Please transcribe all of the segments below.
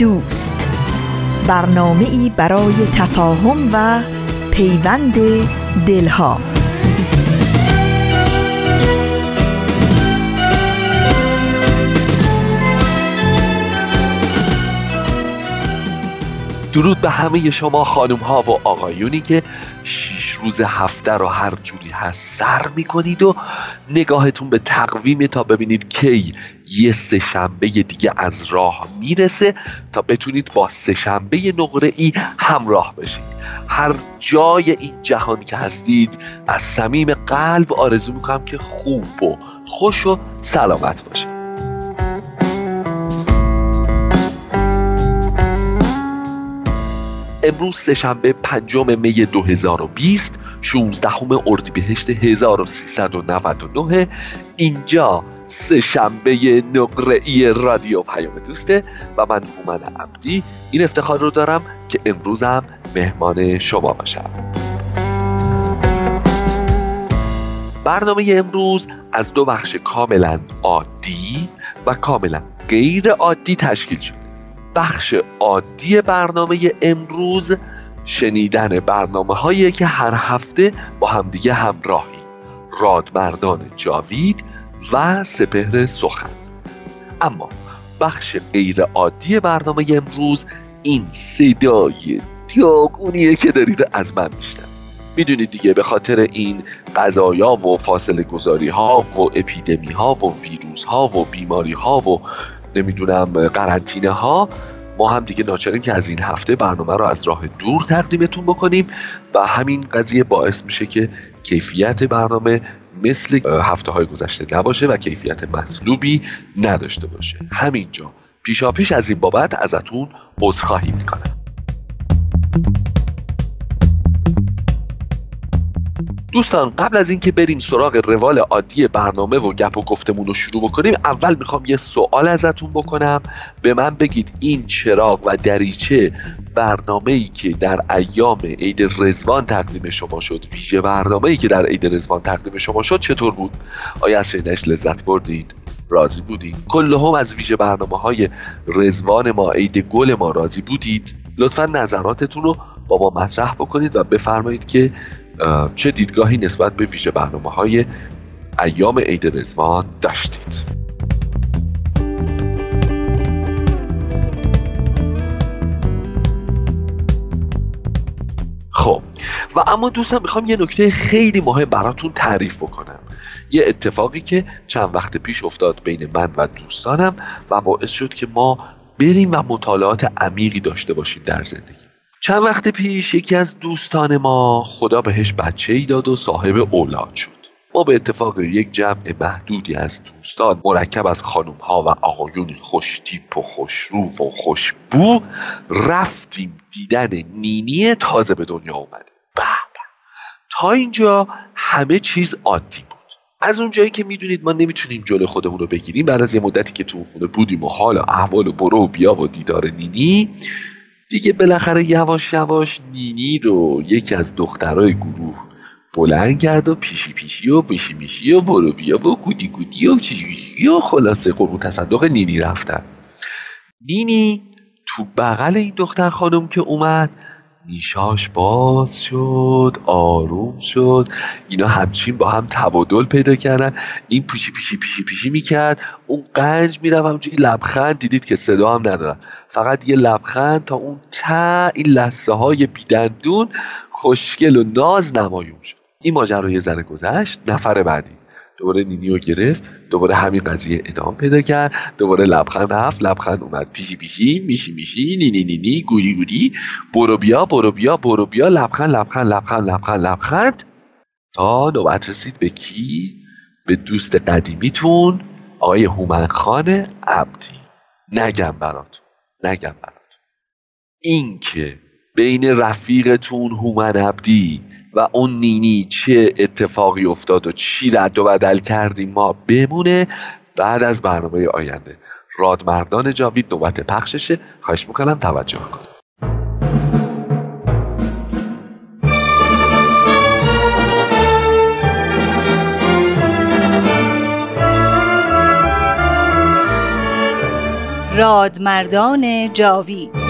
دوست. برنامه ای برای تفاهم و پیوند دلها. درود به همه شما خانم ها و آقایونی که شیش روز هفته رو هر جوری هست سر می‌کنید و نگاهتون به تقویم تا ببینید کی یه سهشنبه دیگه از راه می‌رسه تا بتونید با سهشنبه نقره ای همراه بشید. هر جای این جهان که هستید از صمیم قلب آرزو می‌کنم که خوب و خوش و سلامت باشید. امروز سهشنبه پنجم می 2020 16 اردیبهشت 1399 اینجا سهشنبه نقره رادیو پیام دوسته و من هومن عبدی. این افتخار رو دارم که امروزم مهمان شما باشم. برنامه امروز از دو بخش کاملا عادی و کاملا غیر عادی تشکیل شده بخش عادی برنامه امروز شنیدن برنامه هایی که هر هفته با همدیگه همراهی. رادمردان جاوید و سپهر سخن. اما بخش غیر عادی برنامه امروز این صدای دیاگونیه که دارید از من میشنم می‌دونید دیگه به خاطر این قضایا و فاصله گذاری ها و اپیدمی ها و ویروس ها و بیماری ها و نمی‌دونم قرنطینه ها ما هم دیگه ناچاریم که از این هفته برنامه رو از راه دور تقدیمتون بکنیم و همین قضیه باعث میشه که کیفیت برنامه مثل هفته های گذشته نباشه و کیفیت مطلوبی نداشته باشه. همینجا. پیشا پیش از این بابت ازتون عذرخواهی می‌کنم. دوستان قبل از اینکه بریم سراغ روال عادی برنامه و گپ و گفتمون رو شروع بکنیم اول می‌خوام یه سوال ازتون بکنم. به من بگید این چراغ و دریچه برنامه ای که در ایام عید رزوان تقدیم شما شد ویژه برنامه ای که در عید رزوان تقدیم شما شد چطور بود؟ آیا از شنیدنش لذت بردید؟ راضی بودید؟ کل هم از ویژه برنامه های رزوان ما عید گل ما راضی بودید؟ لطفا نظراتتون رو با ما مطرح بکنید و بفرمایید که چه دیدگاهی نسبت به ویژه برنامه های ایام عید رزوان داشتید؟ خب و اما دوستم می‌خوام یه نکته خیلی مهم براتون تعریف بکنم. یه اتفاقی که چند وقت پیش افتاد بین من و دوستانم و باعث شد که ما بریم و مطالعات عمیقی داشته باشیم در زندگی. چند وقت پیش یکی از دوستان ما خدا بهش بچه ای داد و صاحب اولاد شد. ما به اتفاق یک جمع محدودی از دوستان مرکب از خانم ها و آقایون خوش تیپ و خوش رو و خوش بو رفتیم دیدن نینی تازه به دنیا اومده. به تا اینجا همه چیز عادی بود. از اونجایی که می‌دونید ما نمی‌تونیم جلو خودمون رو بگیریم بعد از یه مدتی که تو خونه بودیم و حال و احوال و برو و بیا و دیدار نینی دیگه بالاخره یواش یواش نینی رو یکی از دخترای گروه بلند کرد و پیشی پیشی و بیشی میشی و برو بیا و گودی گودی و چیزی و خلاصه قربون تصدق نینی رفتن. نینی تو بغل این دختر خانم که اومد نیشاش باز شد آروم شد. اینا همچین با هم تبادل پیدا کردن. این پیشی پیشی پیشی پیشی می‌کرد. اون قنج میرم همچنین لبخند دیدید که صدا هم ندارن. فقط یه لبخند تا اون تا این لسه های بیدندون خوشگل و ناز نمایون شد. این ماجرا یه ذره گذشت. نفر بعدی. دوباره نینیو گرفت دوباره همین قضیه ادامه پیدا کرد دوباره لبخند رفت لبخند اومد پیشی پیشی میشی میشی نینی نینی گوری گوری برو بیا برو بیا برو بیا لبخند لبخند لبخند لبخند لبخند. تا نوبت رسید به کی؟ به دوست قدیمیتون آقای هومن خان عبدی. نگم براتون نگم براتون. این که بین رفیقتون هومن عبدی و اون نینی چه اتفاقی افتاد و چی رد و بدل کردیم ما بمونه بعد از برنامه آینده. رادمردان جاوید نوبت پخششه. خواهش می‌کنم توجه کنید. رادمردان جاوید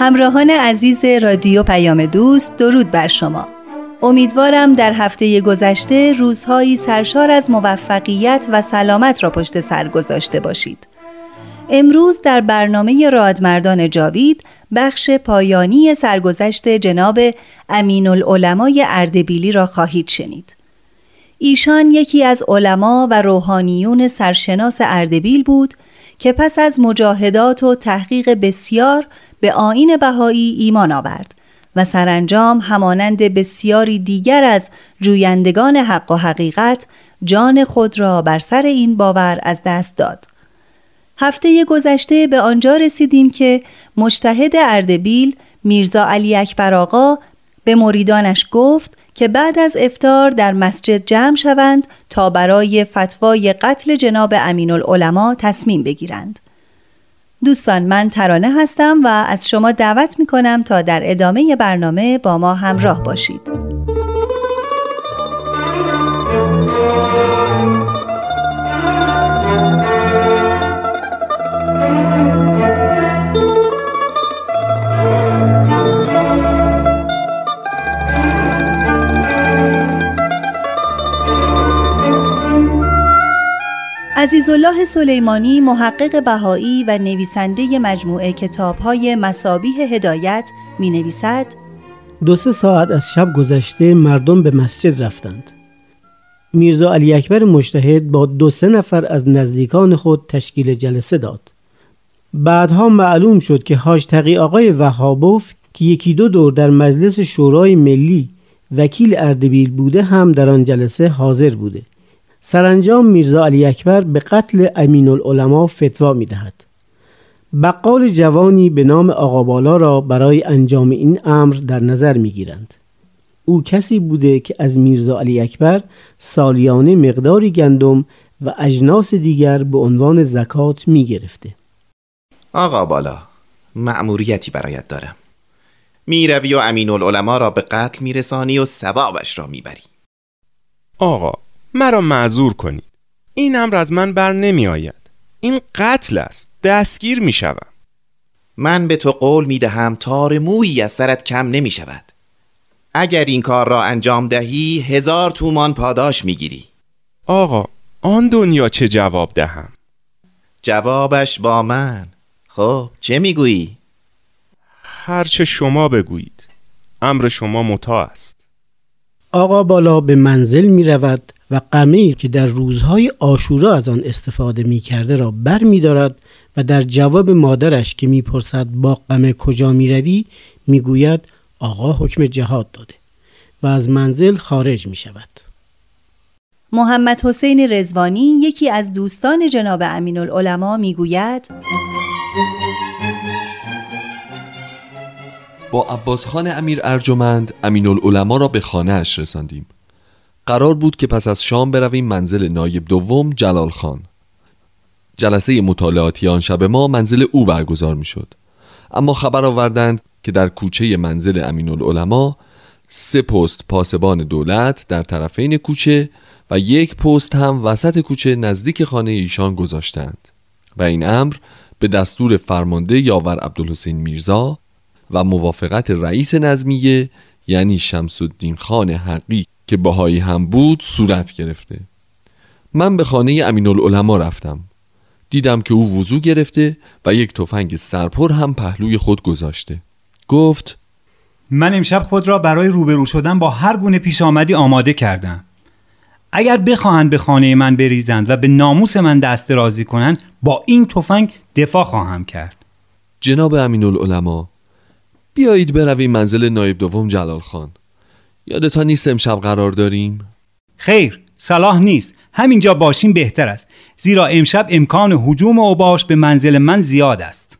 همراهان عزیز رادیو پیام دوست درود بر شما. امیدوارم در هفته گذشته روزهایی سرشار از موفقیت و سلامت را پشت سر گذاشته باشید. امروز در برنامه رادمردان جاوید بخش پایانی سرگذشت جناب امین العلمای اردبیلی را خواهید شنید. ایشان یکی از علما و روحانیون سرشناس اردبیل بود که پس از مجاهدات و تحقیق بسیار به آین بهایی ایمان آورد و سرانجام همانند بسیاری دیگر از جویندگان حق و حقیقت جان خود را بر سر این باور از دست داد. هفته گذشته به آنجا رسیدیم که مجتهد اردبیل میرزا علی اکبر آقا به مریدانش گفت که بعد از افتار در مسجد جمع شوند تا برای فتوای قتل جناب امین العلماء تصمیم بگیرند. دوستان من ترانه هستم و از شما دعوت می کنم تا در ادامه برنامه با ما همراه باشید. عزیزالله سلیمانی محقق بهایی و نویسنده مجموعه کتابهای مسابیح هدایت می نویسد دو سه ساعت از شب گذشته مردم به مسجد رفتند. میرزا علی اکبر مشتهد با دو سه نفر از نزدیکان خود تشکیل جلسه داد. بعدها معلوم شد که تقی آقای وهابوف که یکی دو دور در مجلس شورای ملی وکیل اردبیل بوده هم در آن جلسه حاضر بوده. سرانجام میرزا علی اکبر به قتل امین العلماء فتوا می دهد. بقال جوانی به نام آقا بالا را برای انجام این امر در نظر می گیرند. او کسی بوده که از میرزا علی اکبر سالیانه مقداری گندم و اجناس دیگر به عنوان زکات می گرفته. آقا بالا مأموریتی برایت دارم می‌روی و امین العلماء را به قتل میرسانی و ثوابش را می‌بری آقا مرا معذور کنید. این امر از من بر نمی آید این قتل است. دستگیر می شوم من به تو قول می دهم تار مویی از سرت کم نمی شود اگر این کار را انجام دهی هزار تومان پاداش می گیری آقا آن دنیا چه جواب دهم؟ جوابش با من. خب چه می‌گویی؟ هر چه شما بگویید. امر شما متا است. آقا بالا به منزل می رود و قمه که در روزهای آشورا از آن استفاده می کرده را بر می دارد و در جواب مادرش که می‌پرسد با قمه کجا می روی می گوید آقا حکم جهاد داده و از منزل خارج می شود. محمد حسین رزوانی یکی از دوستان جناب امین العلماء می گوید با عباس خان امیر ارجمند امین العلماء را به خانه اش رساندیم قرار بود که پس از شام برویم منزل نایب دوم جلال خان. جلسه مطالعاتی آن شب ما منزل او برگزار می شد اما خبر آوردند که در کوچه منزل امین العلماء سه پست پاسبان دولت در طرفین کوچه و یک پست هم وسط کوچه نزدیک خانه ایشان گذاشتند و این امر به دستور فرمانده یاور عبدالحسین میرزا و موافقت رئیس نظمیه یعنی شمس الدین خان حقی که باهایی هم بود صورت گرفته. من به خانه امین العلماء رفتم. دیدم که او وضوع گرفته و یک تفنگ سرپر هم پهلوی خود گذاشته. گفت من امشب خود را برای روبرو شدن با هر گونه پیش آمدی آماده کردم. اگر بخواهند به خانه من بریزند و به ناموس من دست درازی کنند با این تفنگ دفاع خواهم کرد. جناب امین العلماء بیایید برویم منزل نایب دوم جلال خان. یادتان نیست امشب قرار داریم؟ خیر صلاح نیست. همینجا باشیم بهتر است. زیرا امشب امکان حجوم اوباش به منزل من زیاد است.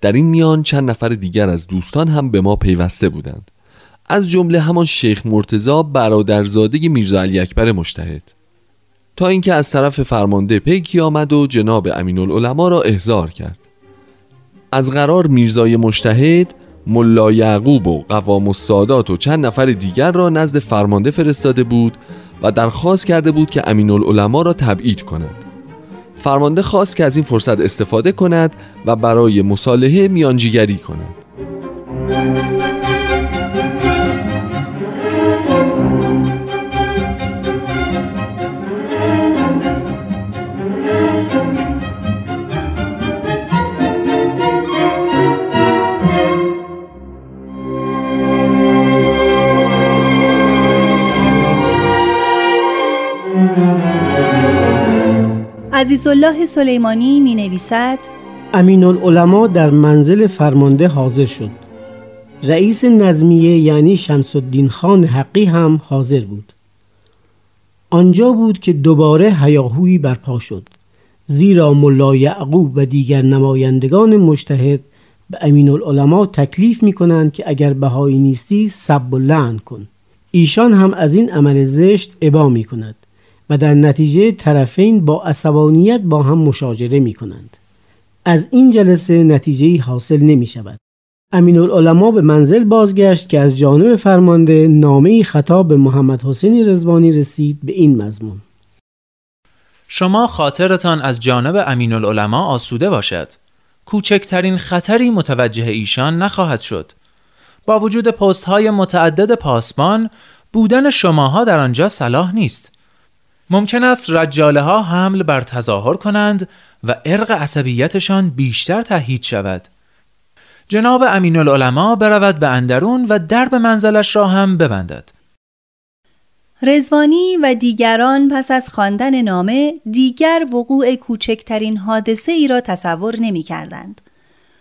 در این میان چند نفر دیگر از دوستان هم به ما پیوسته بودند. از جمله همان شیخ مرتزا برادرزاده میرزا علی اکبر مشتهد تا اینکه از طرف فرمانده پیکی آمد و جناب امین العلماء را احضار کرد. از قرار میرزای مشتهد ملا یعقوب و قوام السادات و چند نفر دیگر را نزد فرمانده فرستاده بود و درخواست کرده بود که امین العلماء را تبعید کند. فرمانده خواست که از این فرصت استفاده کند و برای مصالحه میانجیگری کند. عزیز الله سلیمانی می نویسد امین العلماء در منزل فرمانده حاضر شد. رئیس نظمیه یعنی شمس الدین خان حقی هم حاضر بود. آنجا بود که دوباره هیاهویی برپا شد زیرا ملا یعقوب و دیگر نمایندگان مشتهد به امین العلماء تکلیف می کنند که اگر بهایی نیستی سب و لعن کن. ایشان هم از این عمل زشت ابا می کند و در نتیجه طرفین با عصبانیت با هم مشاجره می کنند. از این جلسه نتیجه حاصل نمی شود. امین العلماء به منزل بازگشت که از جانب فرمانده نامه خطاب به محمد حسین رزوانی رسید به این مضمون شما خاطرتان از جانب امین العلماء آسوده باشد کوچکترین خطری متوجه ایشان نخواهد شد با وجود پست های متعدد پاسبان بودن شماها در آنجا صلاح نیست ممکن است رجاله ها حمل بر تظاهر کنند و ارق عصبیتشان بیشتر تهیید شود. جناب امین العلماء برود به اندرون و درب منزلش را هم ببندد. رزوانی و دیگران پس از خواندن نامه دیگر وقوع کوچکترین حادثه ای را تصور نمی کردند.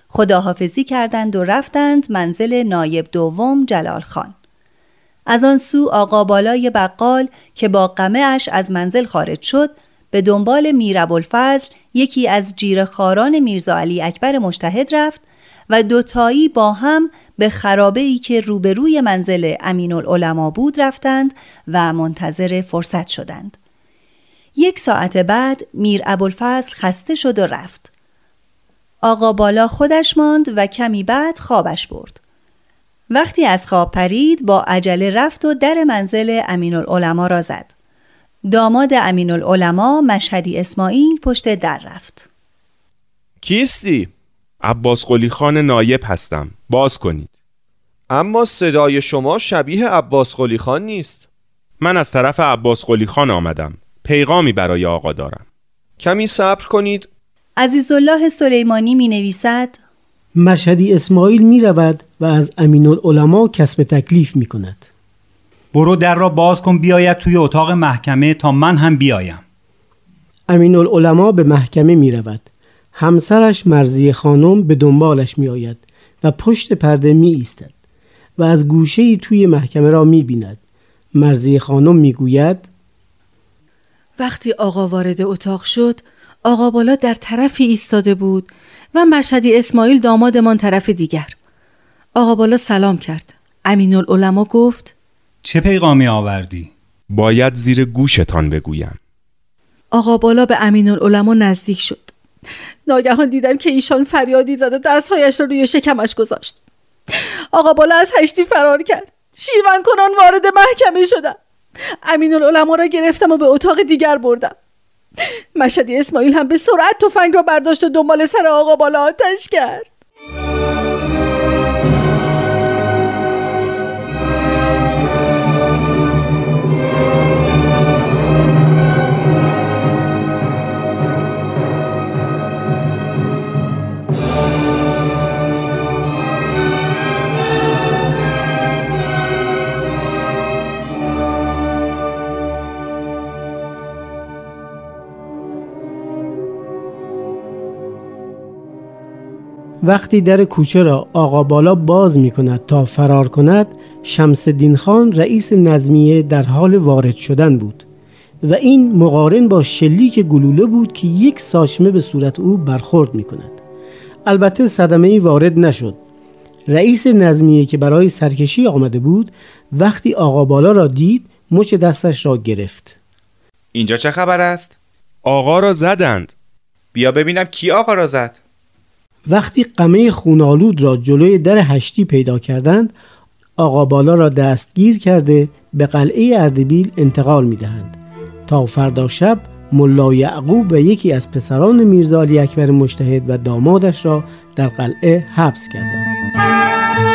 خداحافظی کردند و رفتند منزل نایب دوم جلال خان. از آن سو آقا بالای بقال که با قمه اش از منزل خارج شد به دنبال میر ابوالفضل یکی از جیر خاران میرزا علی اکبر مشتهد رفت و دوتایی با هم به خرابه ای که روبروی منزل امین العلماء بود رفتند و منتظر فرصت شدند. یک ساعت بعد میر ابوالفضل خسته شد و رفت. آقا بالا خودش ماند و کمی بعد خوابش برد. وقتی از خواب پرید با عجله رفت و در منزل امین العلماء را زد. داماد امین العلماء مشهدی اسماعیل پشت در رفت. کیستی؟ عباس قلی خان نایب هستم. باز کنید. اما صدای شما شبیه عباس قلی خان نیست. من از طرف عباس قلی خان آمدم. پیغامی برای آقا دارم. کمی صبر کنید. عزیزالله سلیمانی می نویسد مشهدی اسماعیل می رود و از امین العلماء کسب تکلیف می کند. برو در را باز کن بیاید توی اتاق محکمه تا من هم بیایم. امین العلماء به محکمه می رود. همسرش مرزی خانم به دنبالش می آید و پشت پرده می ایستد و از گوشه توی محکمه را می بیند. مرزی خانم می گوید وقتی آقا وارد اتاق شد آقا بالا در طرفی ایستاده بود و مشهدی اسماعیل دامادمان طرف دیگر. آقا بالا سلام کرد. امین العلماء گفت چه پیغامی آوردی؟ باید زیر گوشتان بگویم. آقا بالا به امین العلماء نزدیک شد. ناگهان دیدم که ایشان فریادی زد و دستهایش را روی شکمش گذاشت. آقا بالا از هشتی فرار کرد. شیون کنان وارد محکمه شدم. امین العلماء را گرفتم و به اتاق دیگر بردم. مشهدی اسماعیل هم به سرعت تفنگ را برداشت و دنبال سر آقا بالا آتش کرد. وقتی در کوچه را آقا بالا باز می کند تا فرار کند شمس دین خان رئیس نظمیه در حال وارد شدن بود و این مقارن با شلیک گلوله بود که یک ساشمه به صورت او برخورد می کند البته صدمه ای وارد نشد. رئیس نظمیه که برای سرکشی آمده بود وقتی آقا بالا را دید مچ دستش را گرفت. اینجا چه خبر است؟ آقا را زدند. بیا ببینم کی آقا را زد. وقتی قمه خونالود را جلوی در هشتی پیدا کردند آقا بالا را دستگیر کرده به قلعه اردبیل انتقال می دهند تا فردا شب ملا یعقوب و یکی از پسران میرزا علی اکبر مجتهد و دامادش را در قلعه حبس کردند.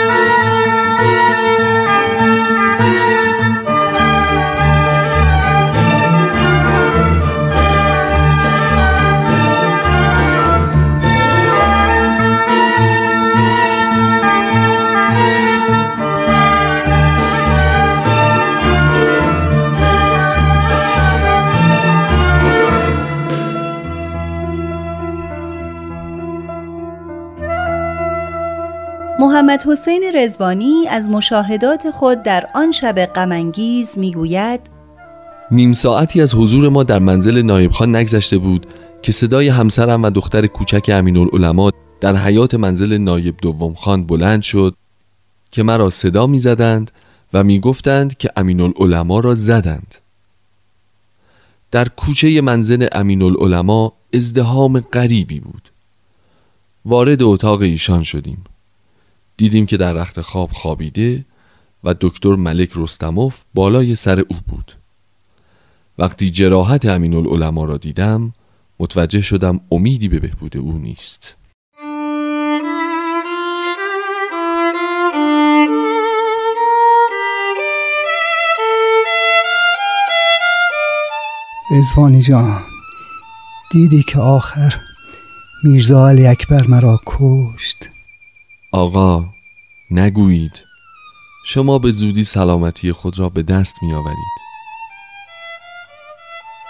محمد حسین رزوانی از مشاهدات خود در آن شب غمانگیز می‌گوید نیم ساعتی از حضور ما در منزل نایب خان نگذشته بود که صدای همسرم و دختر کوچک امین العلماء در حیات منزل نایب دوم خان بلند شد که مرا صدا می زدند و می گفتند که امین العلماء را زدند. در کوچه منزل امین العلماء ازدهام غریبی بود. وارد اتاق ایشان شدیم. دیدیم که در رخت خواب خوابیده و دکتر ملک رستموف بالای سر او بود. وقتی جراحت امین العلماء را دیدم متوجه شدم امیدی به بهبود او نیست. رزوانی جان دیدی که آخر میرزا علی اکبر مرا کشت؟ آقا نگویید. شما به زودی سلامتی خود را به دست می آورید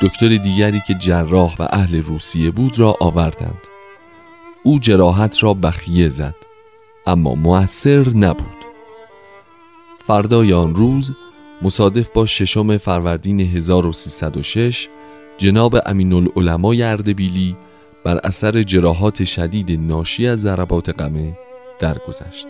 دکتر دیگری که جراح و اهل روسیه بود را آوردند. او جراحت را بخیه زد اما موثر نبود. فردای آن روز مصادف با ششم فروردین 1306 جناب امین العلمای اردبیلی بر اثر جراحات شدید ناشی از ضربات قمه درگذشت.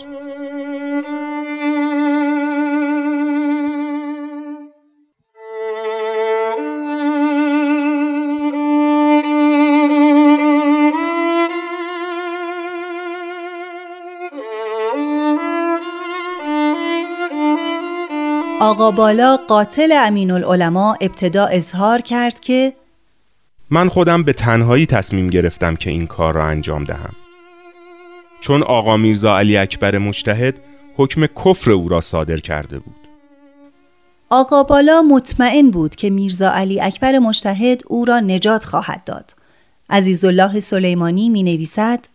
آقا بالا قاتل امین العلماء ابتدا اظهار کرد که من خودم به تنهایی تصمیم گرفتم که این کار را انجام دهم چون آقا میرزا علی اکبر مجتهد حکم کفر او را صادر کرده بود. آقا بالا مطمئن بود که میرزا علی اکبر مجتهد او را نجات خواهد داد. عزیزالله سلیمانی می نویسد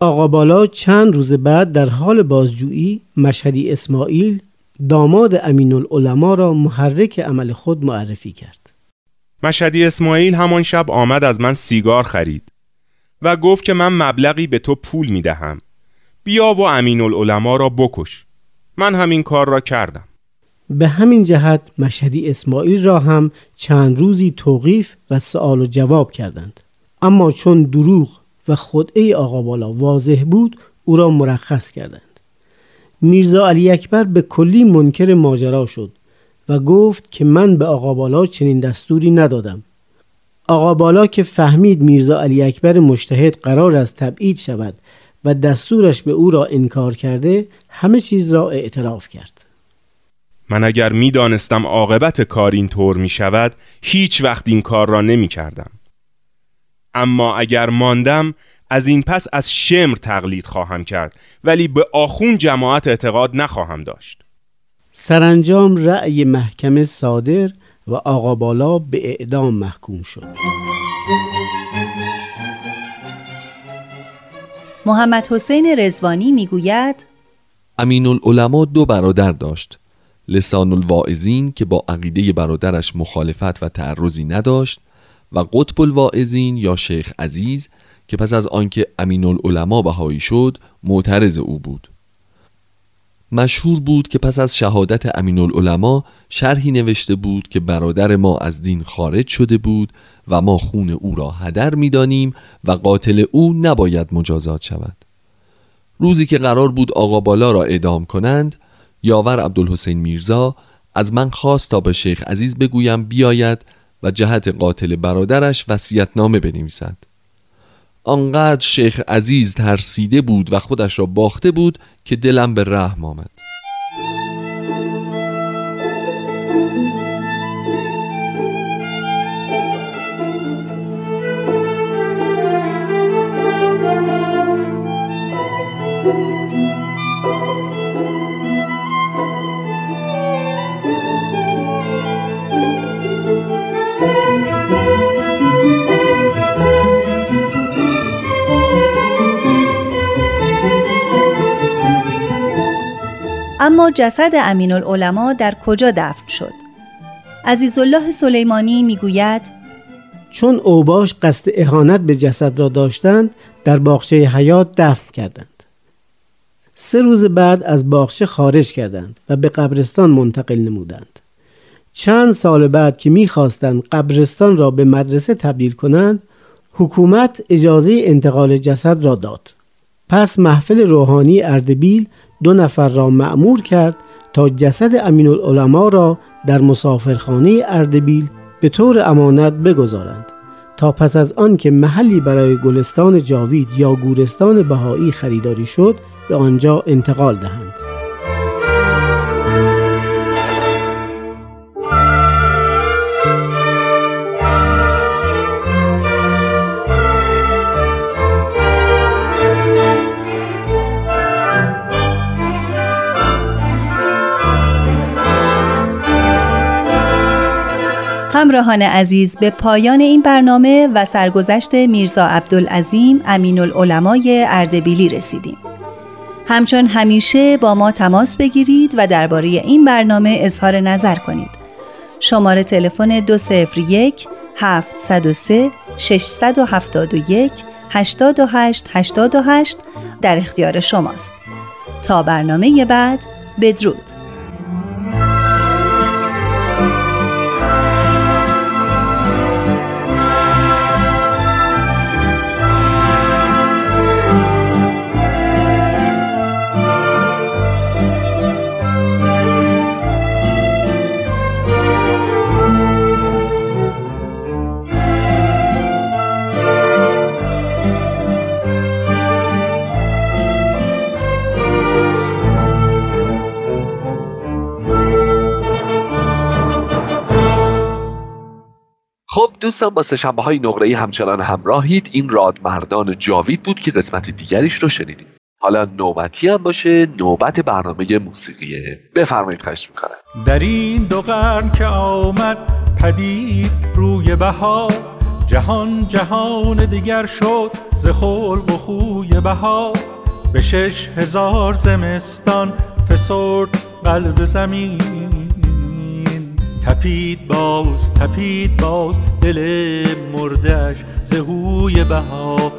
آقا بالا چند روز بعد در حال بازجویی مشهدی اسماعیل داماد امین العلماء را محرک عمل خود معرفی کرد. مشهدی اسماعیل همان شب آمد از من سیگار خرید و گفت که من مبلغی به تو پول می دهم بیا و امین العلماء را بکش. من همین کار را کردم. به همین جهت مشهدی اسماعیل را هم چند روزی توقیف و سوال و جواب کردند. اما چون دروغ و خدعه آقا بالا واضح بود او را مرخص کردند. میرزا علی اکبر به کلی منکر ماجرا شد و گفت که من به آقا بالا چنین دستوری ندادم. آقا بالا که فهمید میرزا علی اکبر مشتهد قرار است تبعید شود و دستورش به او را انکار کرده همه چیز را اعتراف کرد. من اگر می دانستم عاقبت کار این طور می شود هیچ وقت این کار را نمی کردم. اما اگر ماندم از این پس از شمر تقلید خواهم کرد ولی به آخون جماعت اعتقاد نخواهم داشت. سرانجام رأی محکمه صادر و آقا بالا به اعدام محکوم شد. محمد حسین رزوانی می‌گوید امین العلماء دو برادر داشت. لسان الواعظین که با عقیده برادرش مخالفت و تعرضی نداشت و قطب الواعظین یا شیخ عزیز که پس از آنکه امین العلماء بهایی شد معترض او بود. مشهور بود که پس از شهادت امین العلماء شرحی نوشته بود که برادر ما از دین خارج شده بود و ما خون او را هدر می‌دانیم و قاتل او نباید مجازات شود. روزی که قرار بود آقا بالا را اعدام کنند یاور عبدالحسین میرزا از من خواست تا به شیخ عزیز بگویم بیاید و جهت قاتل برادرش نامه بنویسد. آنقدر شیخ عزیز ترسیده بود و خودش را باخته بود که دلم به رحم آمد. اما جسد امین العلماء در کجا دفن شد؟ عزیزالله سلیمانی می‌گوید چون اوباش قصد اهانت به جسد را داشتند در باغچه حیات دفن کردند. سه روز بعد از باغچه خارج کردند و به قبرستان منتقل نمودند. چند سال بعد که می‌خواستند قبرستان را به مدرسه تبدیل کنند حکومت اجازه انتقال جسد را داد. پس محفل روحانی اردبیل دو نفر را معمور کرد تا جسد امین العلماء را در مسافرخانه اردبیل به طور امانت بگذارند تا پس از آن که محلی برای گلستان جاوید یا گورستان بهایی خریداری شد به آنجا انتقال دهند. همراهان عزیز به پایان این برنامه و سرگذشت میرزا عبدالعظیم امین العلمای اردبیلی رسیدیم. همچون همیشه با ما تماس بگیرید و درباره این برنامه اظهار نظر کنید. شماره تلفن 201 703 671 828 828 در اختیار شماست. تا برنامه بعد بدرود. دوستان با سشنبه های نقره همچنان همراهید. این رادمردان جاوید بود که قسمت دیگریش رو شنیدیم. حالا نوبتی هم باشه نوبت برنامه موسیقیه بفرمایید خواهش می‌کنم. در این دو قرن که آمد پدید روی بها جهان جهان دیگر شد ز خلق و خوی بها به شش هزار زمستان فسرد قلب زمین تپید باز تپید باز دل مردش زهوی بها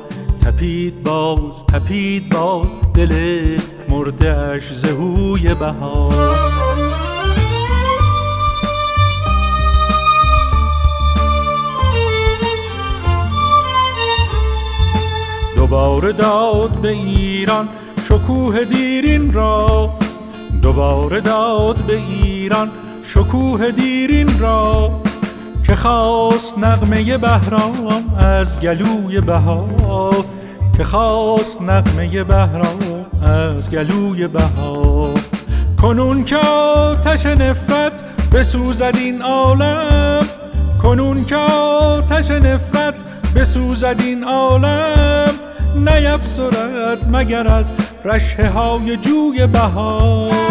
تپید باز تپید باز دل مردش زهوی بها دوباره داد به ایران شکوه دیرین را. دوباره داد به ایران شکوه دیرین را که خواست نغمه بهرام از گلوی بهار که خواست نغمه بهرام از گلوی بهار. کنون که آتش نفرت بسوزد این عالم کنون که آتش نفرت بسوزد این عالم نیفسرد مگر از رشه های جوی بهار.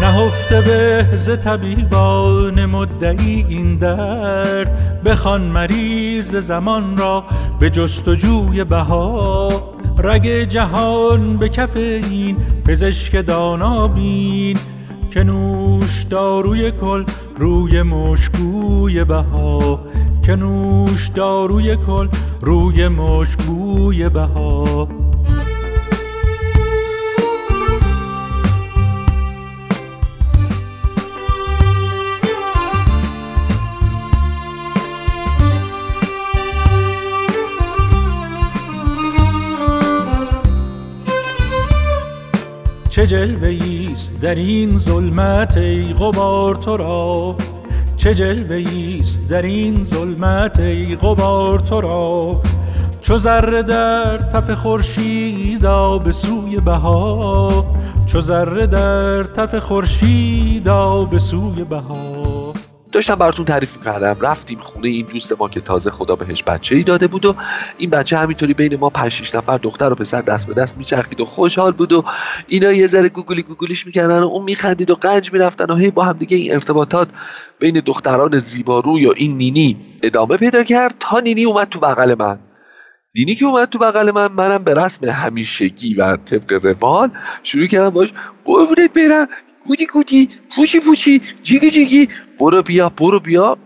نهفته به ز طبیبان مدعی این درد بخوان مریض زمان را به جستجوی بهار. رگ جهان به کف این پزشک دانا بین که نوش داروی کل روی مشکوی بها که نوش داروی کل روی مشکوی بها چه جلوه ایست در این ظلمت ای غبار تو را؟ چه جلوه ایست در این ظلمت ای غبار تو را؟ چو ذره در تف خورشیدا به سوی بها چو ذره در تف خورشیدا به سوی بها داشتم براتون تعریف می‌کردم. رفتیم خونه این دوست ما که تازه خدا بهش بچه ای داده بود و این بچه همینطوری بین ما 5 6 نفر دختر و پسر دست به دست میچرخید و خوشحال بود و اینا یه ذره گوگلی گوگلیش می‌کردن و اون میخندید و غنج می‌رفتن و هی با هم دیگه این ارتباطات بین دختران زیبارو یا این نینی ادامه پیدا کرد تا نینی اومد تو بغل من. نینی که اومد تو بغل من منم به رسم همیشگی و طبق روال شروع کردم باش قربونت برم. گودی گودی فوشی فوشی جیگی جیگی برو بیا برو بیا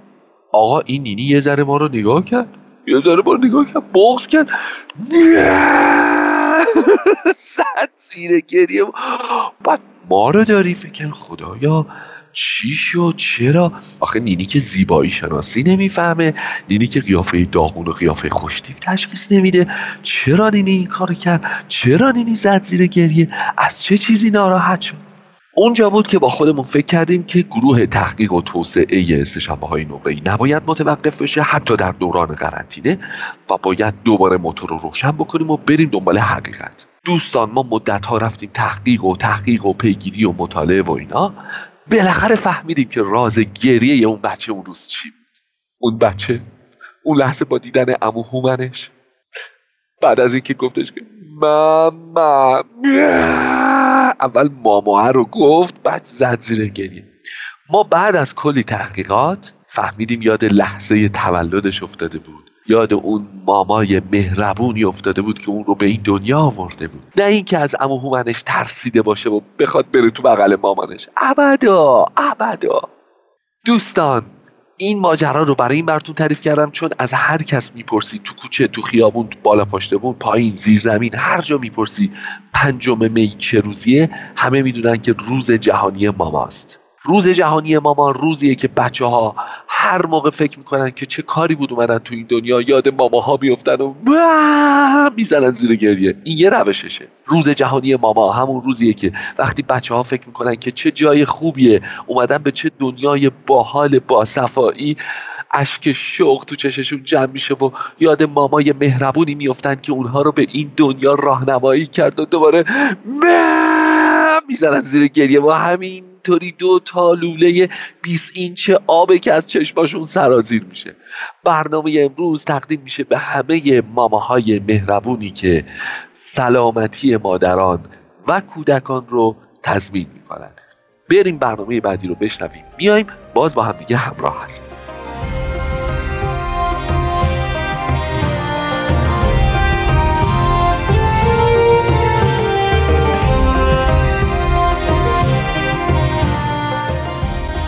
آقا این نینی یه ذره ما رو نگاه کرد یه ذره ما رو نگاه کرد بغض کرد صد زیر گریه بعد ما رو داری فکر خدایا چی شد چرا آخه نینی که زیبایی شناسی نمی‌فهمه نینی که قیافه داغون و قیافه خوشتیف تشخیص نمیده چرا نینی این کار کرد چرا نینی زد زیر گریه از چه چیزی ناراحت شد اونجا بود که با خودمون فکر کردیم که گروه تحقیق و توسعه سهشنبه های نقره‌ای نباید متوقف بشه حتی در دوران قرنطینه و باید دوباره موتور رو روشن بکنیم و بریم دنبال حقیقت. دوستان ما مدت ها رفتیم تحقیق و تحقیق و پیگیری و مطالعه و اینا. بالاخره فهمیدیم که راز گریه اون بچه اون روز چی بود. اون بچه اون لحظه با دیدن امو هومنش بعد از اینکه گفتش که ماما. اول ماما رو گفت بعد زد زیر گریه. ما بعد از کلی تحقیقات فهمیدیم یاد لحظه تولدش افتاده بود. یاد اون مامای مهربونی افتاده بود که اون رو به این دنیا آورده بود. نه اینکه از امو هومنش ترسیده باشه و بخواد بره تو بغل مامانش. ابدا ابدا. دوستان این ماجرا رو برای این براتون تعریف کردم چون از هر کس می‌پرسی تو کوچه تو خیابون تو بالا پاشتمون پایین زیر زمین هر جا می‌پرسی پنجم می چه روزیه؟ همه می‌دونن که روز جهانی ماماست روز جهانی ماما روزیه که بچه ها هر موقع فکر می‌کنن که چه کاری بود اومدن تو این دنیا یاد ماماها بیفتن و می‌زنن زیر گریه. این یه روششه. روز جهانی ماما همون روزیه که وقتی بچه ها فکر می‌کنن که چه جای خوبیه اومدن به چه دنیای باحال باصفایی اشک شوق تو چششون جمع میشه و یاد مامای مهربونی میفتن که اونها رو به این دنیا راهنمایی کرد و دوباره می‌زنن زیر گریه و همین اینطوری دو تا لوله 20 اینچ آبه که از چشماشون سرازیر میشه. برنامه امروز تقدیم میشه به همه ماماهای مهربونی که سلامتی مادران و کودکان رو تضمین می‌کنن. بریم برنامه بعدی رو بشنویم. میایم باز با هم دیگه همراه هستیم.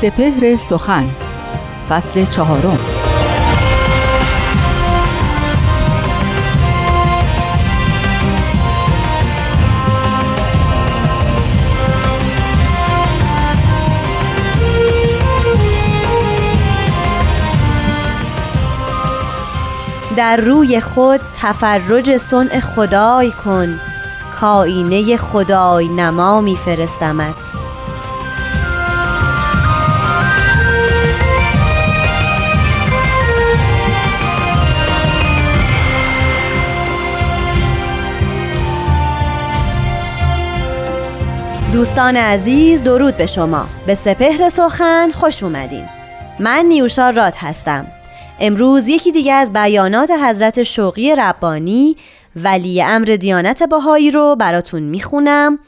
سپهر سخن. فصل چهارم. در روی خود تفرج صنع خدای کن. کاینه خدای نما میفرستمت. دوستان عزیز درود به شما. به سپهر سخن خوش اومدین. من نیوشا راد هستم. امروز یکی دیگه از بیانات حضرت شوقی ربانی ولی امر دیانت باهایی رو براتون می‌خونم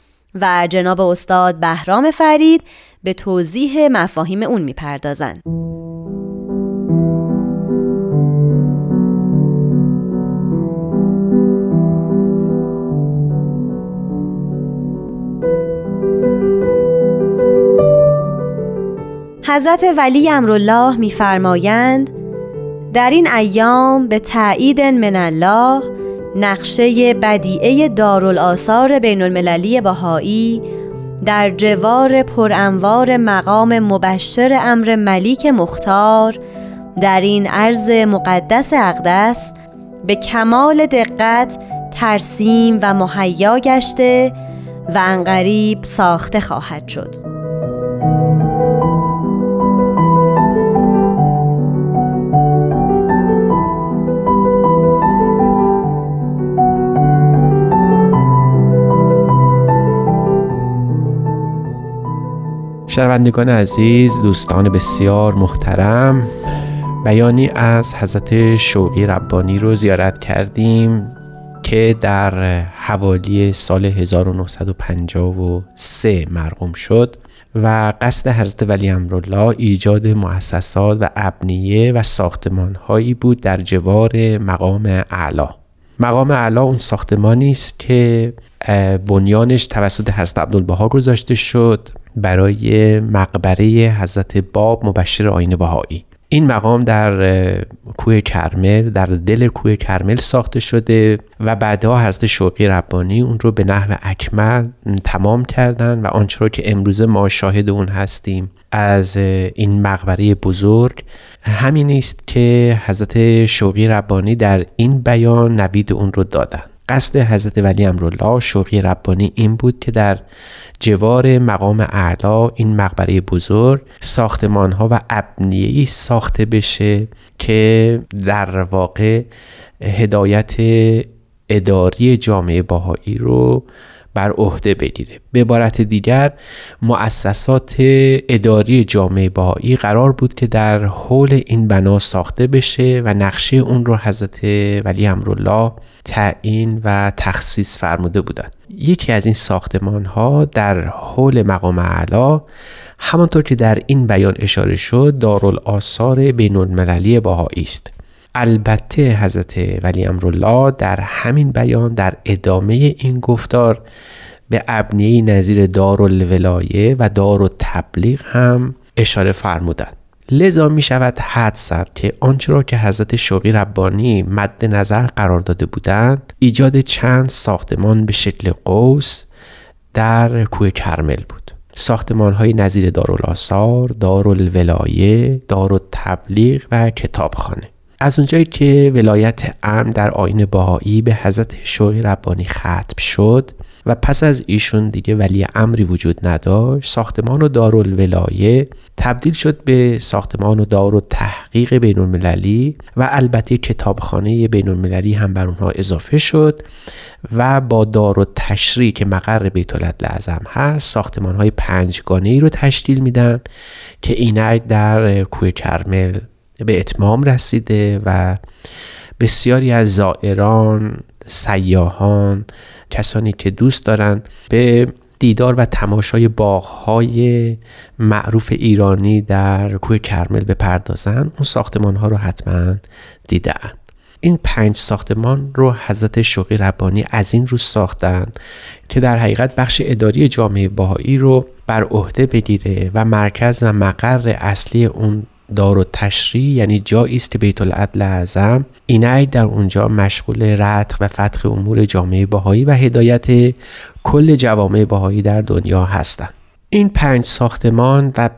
و جناب استاد بهرام فرید به توضیح مفاهیم اون می‌پردازن. حضرت ولی امرالله میفرمایند در این ایام به تایید من الله نقشه بدیعه دارالآثار بین المللی بهایی در جوار پرانوار مقام مبشر امر ملیک مختار در این عرض مقدس اقدس به کمال دقت ترسیم و مهیا گشته و انقریب ساخته خواهد شد. شنوندگان عزیز دوستان بسیار محترم. بیانی از حضرت شوقی ربانی رو زیارت کردیم که در حوالی سال 1953 مرقوم شد و قصد حضرت ولی امرالله ایجاد مؤسسات و ابنیه و ساختمان هایی بود در جوار مقام اعلا مقام اعلا اون ساختمانی است که بنیانش توسط حضرت عبدالبها گذاشته شد برای مقبره حضرت باب مبشر آین بهایی. این مقام در کوه کرمل در دل کوه کرمل ساخته شده و بعدها حضرت شوقی ربانی اون رو به نحو اکمل تمام کردن و آنچه رو که امروزه ما شاهد اون هستیم از این مقبره بزرگ. همین است که حضرت شوقی ربانی در این بیان نوید اون رو دادن. قصد حضرت ولی امرالله شوقی ربانی این بود که در جوار مقام اعلا این مقبره بزرگ ساختمان ها و ابنیهی ساخته بشه که در واقع هدایت اداری جامعه باهایی رو بر عهده بگیره. به عبارت دیگر مؤسسات اداری جامعه بهایی قرار بود که در حول این بنا ساخته بشه و نقشه اون رو حضرت ولی امرالله تعیین و تخصیص فرموده بودند. یکی از این ساختمان ها در حول مقام اعلا همانطور که در این بیان اشاره شد دارالآثار بین المللی بهایی است. البته حضرت ولی امرالله در همین بیان در ادامه این گفتار به ابنیه نظیر دارالولایه و دار تبلیغ هم اشاره فرمودند. لذا می شود حد زد که آنچه را که حضرت شوقی ربانی مد نظر قرار داده بودند ایجاد چند ساختمان به شکل قوس در کوه کرمل بود. ساختمان های نظیر دارالآثار، دارالولایه، دارالتبلیغ و کتابخانه. از اونجایی که ولایت امن در آین باهایی به حضرت شوقی ربانی ختم شد و پس از ایشون دیگه ولی امری وجود نداشت ساختمان و دارالولایه تبدیل شد به ساختمان و دار و تحقیق بین المللی و البته کتابخانه بین المللی هم بر اونها اضافه شد و با دار و تشریح که مقر بیت لازم هست ساختمان های پنجگانه ای رو تشکیل میدن که اینک در کوه کرمل به اتمام رسیده و بسیاری از زائران سیاهان کسانی که دوست دارند به دیدار و تماشای باغهای معروف ایرانی در کوه کرمل بپردازن اون ساختمان ها رو حتما دیدن این پنج ساختمان رو حضرت شوقی ربانی از این رو ساختن که در حقیقت بخش اداری جامعه باهایی رو بر عهده بگیره و مرکز و مقر اصلی اون دار و تشریع یعنی جایی است که بیت العدل اعظم اینک در اونجا مشغول رتق و فتح امور جامعه باهایی و هدایت کل جوامع باهایی در دنیا هستند. این پنج ساختمان و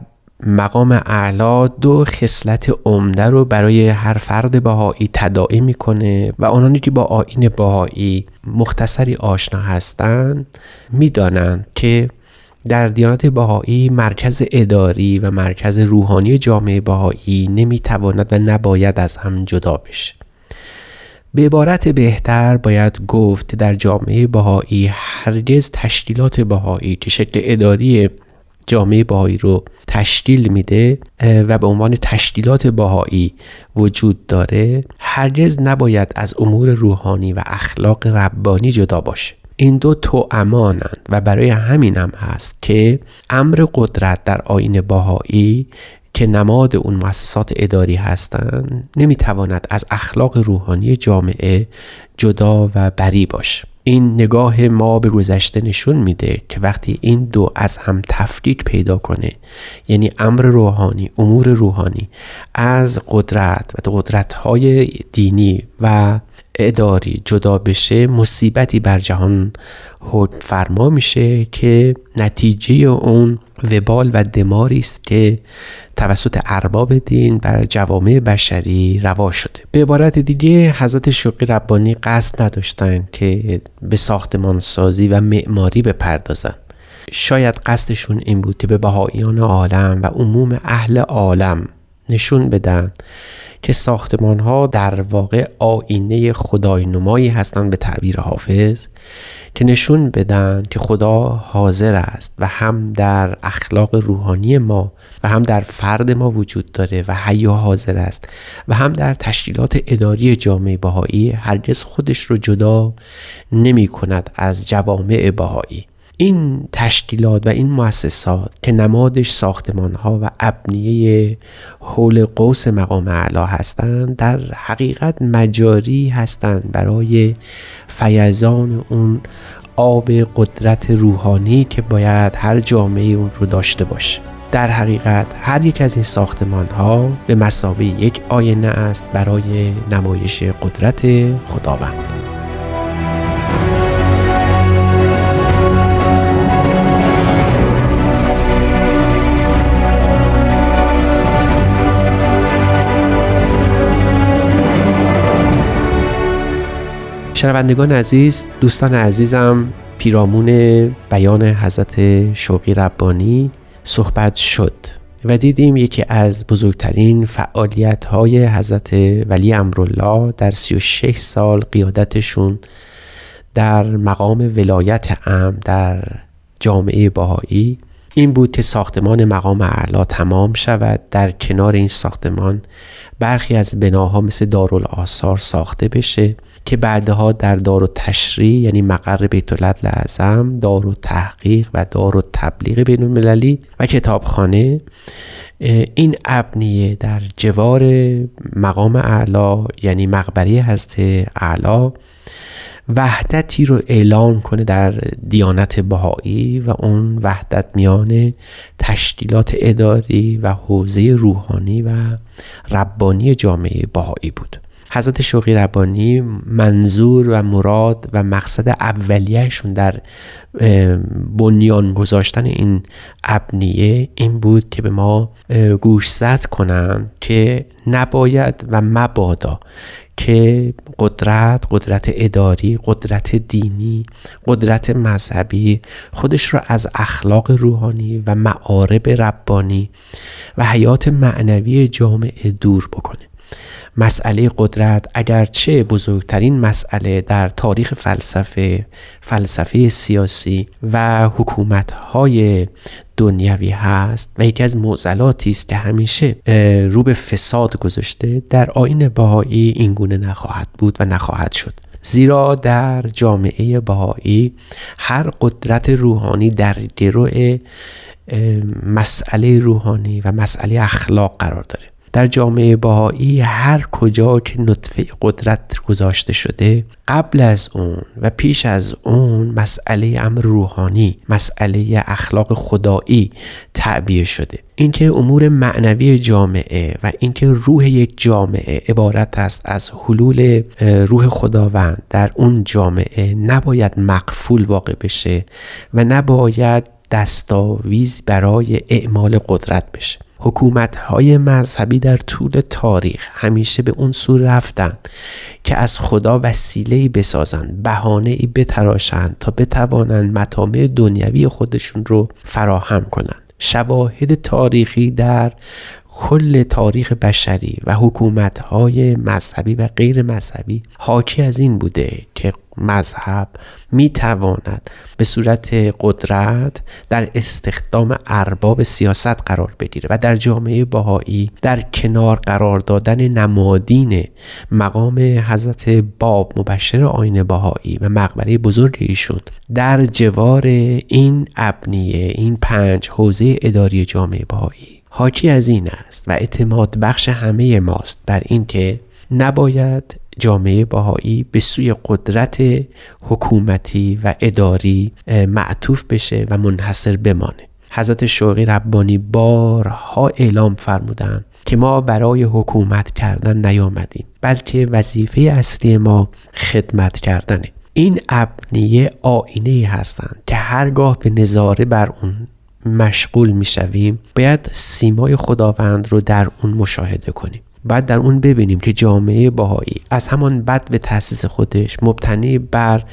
مقام اعلا دو خصلت عمده رو برای هر فرد بهایی تداعی می‌کنه و آنانی که با آین بهایی مختصری آشنا هستند می‌دانند که در دیانت بهایی مرکز اداری و مرکز روحانی جامعه بهایی نمی‌تواند و نباید از هم جدا بشه. به عبارت بهتر باید گفت در جامعه بهایی هرگز تشکیلات بهایی که شکل اداری جامعه بهایی رو تشکیل میده و به عنوان تشکیلات بهایی وجود داره هرگز نباید از امور روحانی و اخلاق ربانی جدا باشه. این دو تو امانند و برای همین هم هست که امر قدرت در آین باهایی که نماد اون مؤسسات اداری هستند نمی‌تواند از اخلاق روحانی جامعه جدا و بری باشه. این نگاه ما به گذشته نشون میده که وقتی این دو از هم تفکیک پیدا کنه یعنی امر روحانی امور روحانی از قدرت و قدرت های دینی و اداری جدا بشه مصیبتی بر جهان حکم فرما میشه که نتیجه اون وبال و دماری است که توسط ارباب دین بر جوامع بشری روا شده. به عبارت دیگه حضرت شوقی ربانی قصد نداشتن که به ساختمان سازی و معماری بپردازن شاید قصدشون این بود که به بهاییان عالم و عموم اهل عالم نشون بدن که ساختمان ها در واقع آینه خدای نمایی هستند به تعبیر حافظ که نشون بدن که خدا حاضر است و هم در اخلاق روحانی ما و هم در فرد ما وجود داره و حی حاضر است و هم در تشکیلات اداری جامعه بهایی هرگز خودش رو جدا نمی کند از جوامع بهایی. این تشکیلات و این مؤسسات که نمادش ساختمان ها و ابنیه حول قوس مقام اعلا هستند در حقیقت مجاری هستند برای فیضان اون آب قدرت روحانی که باید هر جامعه اون رو داشته باشه. در حقیقت هر یک از این ساختمان ها به مسابه یک آینه است برای نمایش قدرت خداوند. شنوندگان عزیز دوستان عزیزم پیرامون بیان حضرت شوقی ربانی صحبت شد و دیدیم یکی از بزرگترین فعالیت های حضرت ولی امرالله در 36 سال قیادتشون در مقام ولایت ام در جامعه باهایی این بود که ساختمان مقام اعلا تمام شود. در کنار این ساختمان برخی از بناها مثل دارالآثار ساخته بشه. که بعدها در دار و تشریع یعنی مقر بیت اعظم دار و تحقیق و دار و تبلیغ بین المللی و کتابخانه این ابنیه در جوار مقام اعلا یعنی مقبره هست اعلا وحدتی رو اعلام کنه در دیانت بهایی و اون وحدت میان تشکیلات اداری و حوزه روحانی و ربانی جامعه بهایی بود. حضرت شوقی ربانی منظور و مراد و مقصد اولیهشون در بنیان گذاشتن این ابنیه این بود که به ما گوشزد کنند که نباید و مبادا که قدرت قدرت اداری قدرت دینی قدرت مذهبی خودش را از اخلاق روحانی و معارب ربانی و حیات معنوی جامعه دور بکنه. مسئله قدرت اگرچه بزرگترین مسئله در تاریخ فلسفه فلسفه سیاسی و حکومتهای دنیوی هست و یکی از معضلاتی است که همیشه رو به فساد گذاشته در آین بهایی این گونه نخواهد بود و نخواهد شد. زیرا در جامعه بهایی هر قدرت روحانی در گروه مسئله روحانی و مسئله اخلاق قرار داره. در جامعه باهایی هر کجا که نطفه قدرت گذاشته شده قبل از اون و پیش از اون مسئله امر روحانی مسئله اخلاق خدایی تعبیه شده. اینکه امور معنوی جامعه و اینکه روح یک جامعه عبارت است از حلول روح خداوند در اون جامعه نباید مقفول واقع بشه و نباید دستاویز برای اعمال قدرت بشه. حکومت های مذهبی در طول تاریخ همیشه به اون سو رفتن که از خدا وسیله بسازند بهانه ای بتراشند تا بتوانند مطامع دنیوی خودشون رو فراهم کنند شواهد تاریخی در کل تاریخ بشری و حکومتهای مذهبی و غیر مذهبی حاکی از این بوده که مذهب می تواند به صورت قدرت در استخدام ارباب سیاست قرار بگیره و در جامعه باهایی در کنار قرار دادن نمادین مقام حضرت باب مبشر آین باهایی و مقبره بزرگ ایشون در جوار این ابنیه این پنج حوزه اداری جامعه باهایی حاکی از این است و اعتماد بخش همه ماست بر اینکه نباید جامعه باهایی به سوی قدرت حکومتی و اداری معطوف بشه و منحصر بمانه. حضرت شوقی ربانی بارها اعلام فرمودند که ما برای حکومت کردن نیامدیم بلکه وظیفه اصلی ما خدمت کردنه. این ابنیه آینه هستند که هرگاه به نظاره بر اون مشغول می‌شویم باید سیمای خداوند رو در اون مشاهده کنیم. بعد در اون ببینیم که جامعه باهایی از همان بد به تاسیس خودش مبتنی بر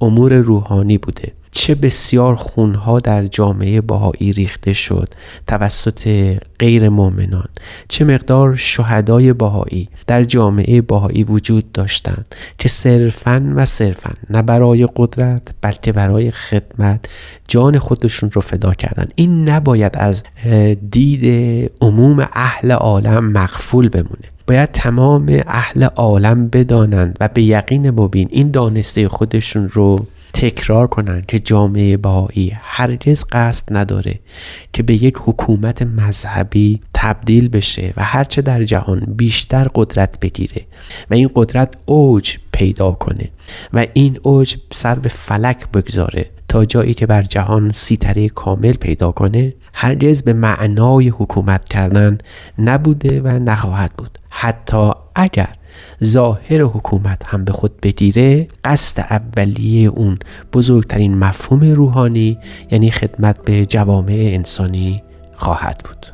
امور روحانی بوده. چه بسیار خونها در جامعه باهایی ریخته شد توسط غیر مؤمنان چه مقدار شهدای باهایی در جامعه باهایی وجود داشتند که صرفا و صرفا نه برای قدرت بلکه برای خدمت جان خودشون رو فدا کردن این نباید از دید عموم اهل عالم مغفول بمونه. باید تمام اهل عالم بدانند و به یقین مبین این دانسته خودشون رو تکرار کنند که جامعه بهایی هرگز قصد نداره که به یک حکومت مذهبی تبدیل بشه و هرچه در جهان بیشتر قدرت بگیره و این قدرت اوج پیدا کنه و این اوج سر به فلک بگذاره تا جایی که بر جهان سیطره کامل پیدا کنه هرگز به معنای حکومت کردن نبوده و نخواهد بود. حتی اگر ظاهر حکومت هم به خود بگیره قصد اولیه اون بزرگترین مفهوم روحانی یعنی خدمت به جوامع انسانی خواهد بود.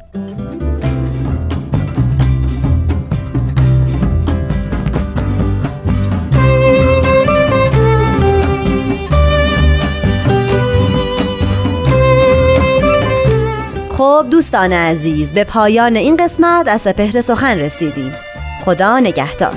خب دوستان عزیز به پایان این قسمت از سپهر سخن رسیدیم. خدا نگهدار.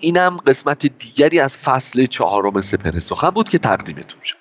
اینم قسمت دیگری از فصل چهارم سپر سخن بود که تقدیمتون شد.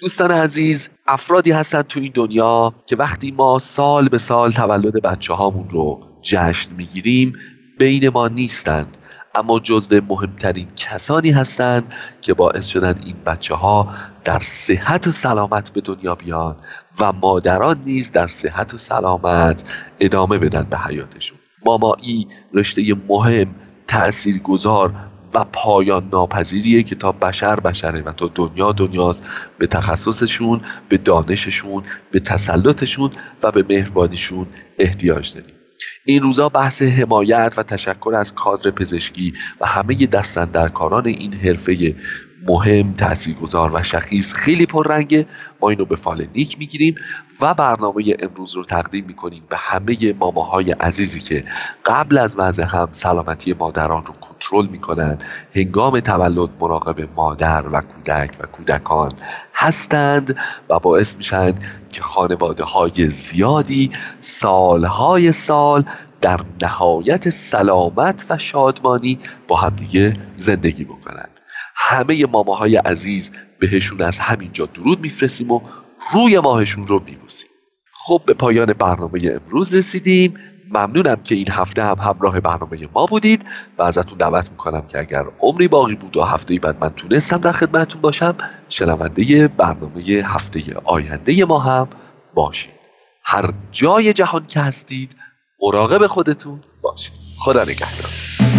دوستان عزیز افرادی هستند تو این دنیا که وقتی ما سال به سال تولد بچه هامون رو جشن می‌گیریم بین ما نیستند اما جزو مهمترین کسانی هستند که باعث شدن این بچه ها در صحت و سلامت به دنیا بیان و مادران نیز در صحت و سلامت ادامه بدن به حیاتشون. مامایی رشته مهم تأثیر گذار و پایان ناپذیریه که تا بشر بشره و تا دنیا دنیاست. به تخصصشون به دانششون به تسلطشون و به مهربانیشون احتیاج داریم. این روزا بحث حمایت و تشکر از کادر پزشکی و همه دستندرکاران این حرفه مهم تاثیرگذار و شخیص. خیلی پررنگه. ما اینو به فال نیک می‌گیریم و برنامه امروز رو تقدیم می‌کنیم به همه ماماهای عزیزی که قبل از وضع هم سلامتی مادران رو کنترل می‌کنن. هنگام تولد مراقب مادر و کودک و کودکان هستند و باعث میشن که خانواده های زیادی سالهای سال در نهایت سلامت و شادمانی با همدیگه زندگی بکنند همه ماماهای عزیز بهشون از همینجا درود میفرستیم و روی ماهشون رو میبوسیم. خب به پایان برنامه امروز رسیدیم. ممنونم که این هفته هم همراه برنامه ما بودید و ازتون دعوت می‌کنم که اگر عمری باقی بود و هفته بعد من تونستم در خدمتتون باشم شنونده برنامه هفته آینده ما هم باشید. هر جای جهان که هستید مراقب خودتون باشید. خدا نگهدار.